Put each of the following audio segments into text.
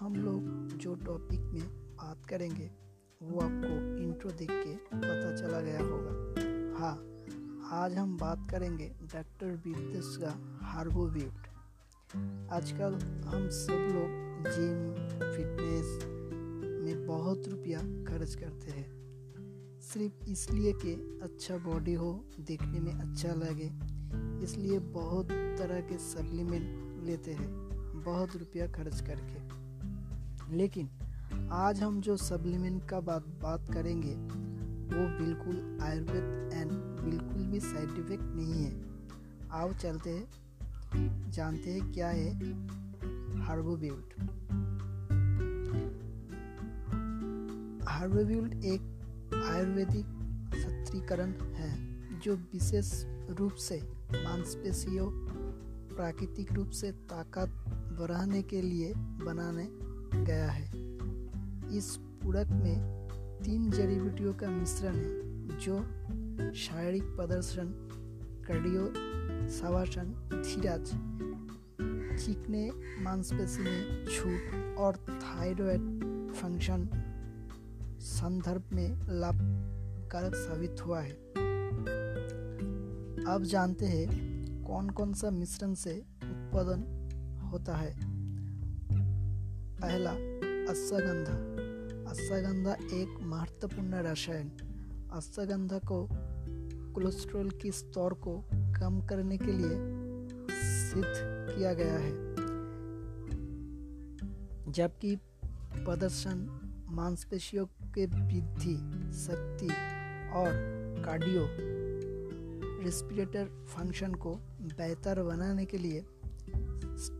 हम लोग जो टॉपिक में बात करेंगे, वो आपको इंट्रो देख के पता चला गया होगा। हाँ आज हम बात करेंगे डॉक्टर विद्युष का हार्बोव्यूट आजकल हम सब लोग जिम फिटनेस में बहुत रुपया खर्च करते हैं। सिर्फ़ इसलिए कि अच्छा बॉडी हो, देखने में अच्छा लगे। इसलिए बहुत तरह के सप्लीमेंट लेते हैं, बहुत रुपया खर्च करके। लेकिन आज हम जो सप्लीमेंट का बात बात करेंगे, वो बिल्कुल आयुर्वेद एंड बिल्कुल भी साइड इफ़ेक्ट नहीं है। आओ चलते हैं, जानते हैं क्या है हार्बोब्यूल्ट हार्बोब्यूल्ट एक आयुर्वेदिक सत्रीकरण है, जो विशेष रूप से मांसपेशियों, प्राकृतिक रूप से ताकत बढ़ाने के लिए बनाने गया है। इस पूरक में तीन जड़ी बूटियों का मिश्रण है, जो शारीरिक प्रदर्शन, कार्डियो सवासन धीरज चीखने मांसपेशी में छूट और थायराइड फ़ंक्शन संदर्भ में लाभकारक साबित हुआ है। अब जानते हैं कौन कौन सा मिश्रण से उत्पादन होता है। पहला अश्वगंधा अश्वगंधा एक महत्वपूर्ण रसायन। अश्वगंधा को कोलेस्ट्रॉल की स्तर को कम करने के लिए सिद्ध किया गया है। जबकि प्रदर्शन मांसपेशियों के वृद्धि, शक्ति और कार्डियो रेस्पिरेटर फ़ंक्शन को बेहतर बनाने के लिए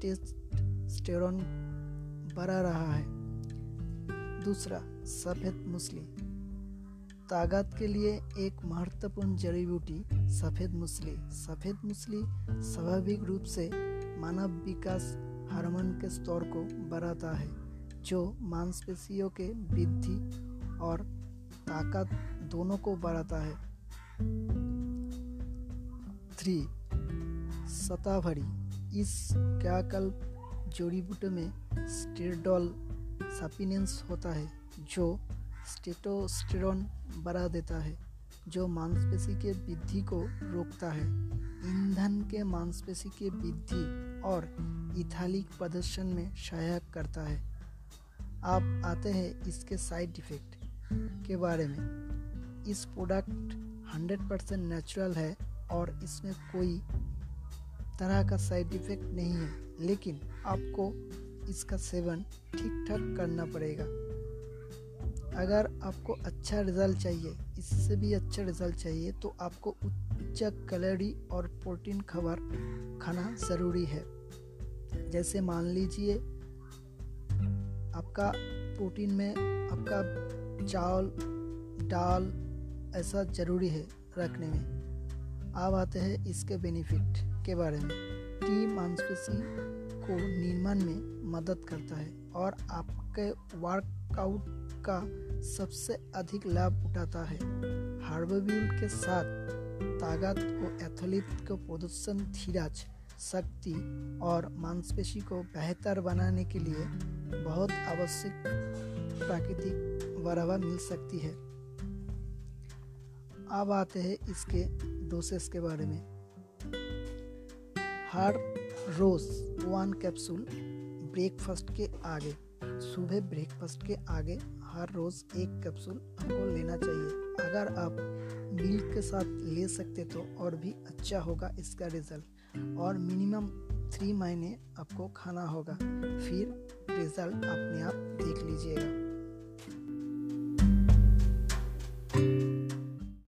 टेस्टोस्टेरोन बढ़ा रहा है। दूसरा, सफ़ेद मूसली ताकत के लिए एक महत्वपूर्ण जड़ी बूटी, सफ़ेद मूसली सफ़ेद मूसली स्वाभाविक रूप से मानव विकास हार्मोन के स्तर को बढ़ाता है, जो मांसपेशियों के वृद्धि और ताकत दोनों को बढ़ाता है। थ्री सताभरी इस क्याकल्प जड़ी बूटे में स्टेरडॉल सपिनेंस होता है, जो स्टेटोस्टेरोन बढ़ा देता है, जो मांसपेशी के वृद्धि को रोकता है। ईंधन के मांसपेशी के वृद्धि और इथालिक प्रदर्शन में सहायक करता है। आप आते हैं इसके साइड इफ़ेक्ट के बारे में। इस प्रोडक्ट 100 परसेंट नेचुरल है और इसमें कोई तरह का साइड इफ़ेक्ट नहीं है, लेकिन आपको इसका सेवन ठीक ठाक करना पड़ेगा। अगर आपको अच्छा रिज़ल्ट चाहिए, इससे भी अच्छा रिज़ल्ट चाहिए तो आपको उच्च कैलोरी और प्रोटीन खबर खाना ज़रूरी है। जैसे मान लीजिए, आपका प्रोटीन में आपका चावल, दाल ऐसा ज़रूरी है रखने में। अब आते हैं इसके बेनिफिट के बारे में। टी मांसपेशी को निर्माण में मदद करता है और आपके वर्कआउट का सबसे अधिक लाभ उठाता है। हार्बोब्यूल के साथ ताकत को, एथलीट को प्रदर्शन, धीरज, शक्ति और मांसपेशी को बेहतर बनाने के लिए बहुत आवश्यक प्राकृतिक बढ़ावा मिल सकती है। अब आते हैं इसके डोसेस के बारे में। हर रोज़ वन कैप्सूल ब्रेकफास्ट के आगे, सुबह ब्रेकफास्ट के आगे हर रोज़ एक कैप्सूल आपको लेना चाहिए। अगर आप मिल्क के साथ ले सकते तो और भी अच्छा होगा इसका रिज़ल्ट और मिनिमम थ्री महीने आपको खाना होगा। फिर रिज़ल्ट अपने आप देख लीजिएगा।